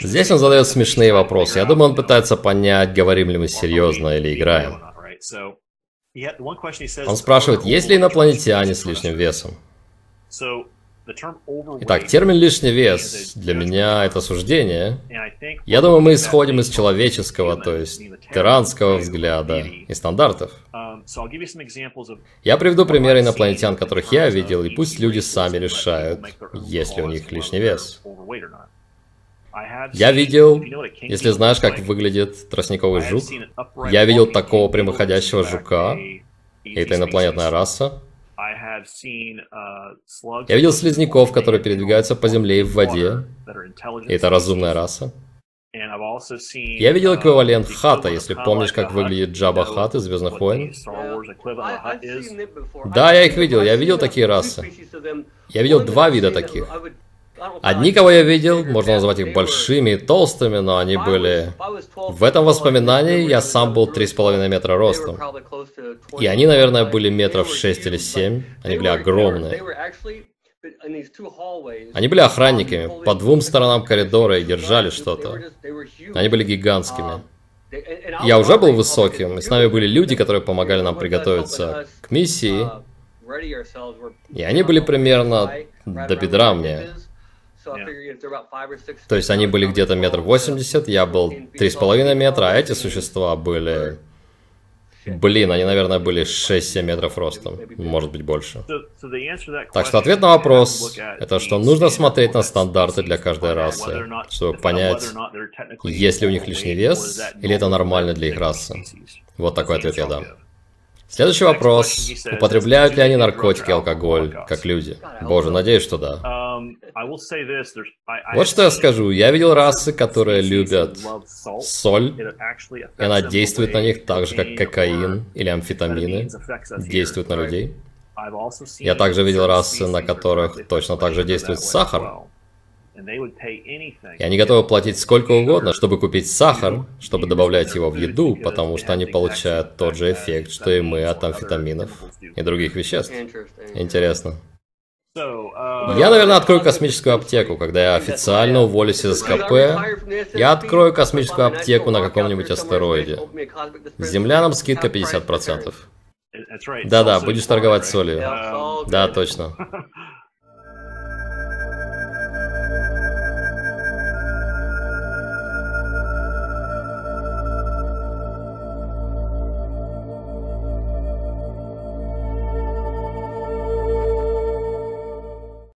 Здесь он задает смешные вопросы. Я думаю, он пытается понять, говорим ли мы серьезно или играем. Он спрашивает, есть ли инопланетяне с лишним весом. Итак, термин «лишний вес» для меня это суждение. Я думаю, мы исходим из человеческого, то есть тиранского взгляда и стандартов. Я приведу примеры инопланетян, которых я видел, и пусть люди сами решают, есть ли у них лишний вес. Я видел, если знаешь, как выглядит тростниковый жук, я видел такого прямоходящего жука, и это инопланетная раса. Я видел слизняков, которые передвигаются по земле и в воде, и это разумная раса. Я видел эквивалент хата, если помнишь, как выглядит Джаба Хат из Звездных войн. Да, я их видел, я видел такие расы. Я видел два вида таких. Одни, кого я видел, можно назвать их большими и толстыми, но они были... В этом воспоминании я сам был 3,5 метра ростом. И они, наверное, были метров 6 или 7. Они были огромные. Они были охранниками по двум сторонам коридора и держали что-то. Они были гигантскими. Я уже был высоким, и с нами были люди, которые помогали нам приготовиться к миссии. И они были примерно до бедра мне. То есть они были где-то метр восемьдесят, я был три с половиной метра, а эти существа были... Блин, они, наверное, были 6-7 метров ростом, может быть больше. Так что ответ на вопрос, это что нужно смотреть на стандарты для каждой расы, чтобы понять, есть ли у них лишний вес, или это нормально для их расы. Вот такой ответ я дам. Следующий вопрос. Употребляют ли они наркотики и алкоголь, как люди? Боже, надеюсь, что да. Um, вот что я скажу. Я видел расы, которые любят соль, и она действует на них так же, как кокаин или амфетамины действуют на людей. Я также видел расы, на которых точно так же действует сахар. И они готовы платить сколько угодно, чтобы купить сахар, чтобы добавлять его в еду, потому что они получают тот же эффект, что и мы от амфетаминов и других веществ. Интересно. Я, наверное, открою космическую аптеку, когда я официально уволюсь из СКП. Я открою космическую аптеку на каком-нибудь астероиде. Землянам скидка 50%. Да-да, будешь торговать солью. Да, точно.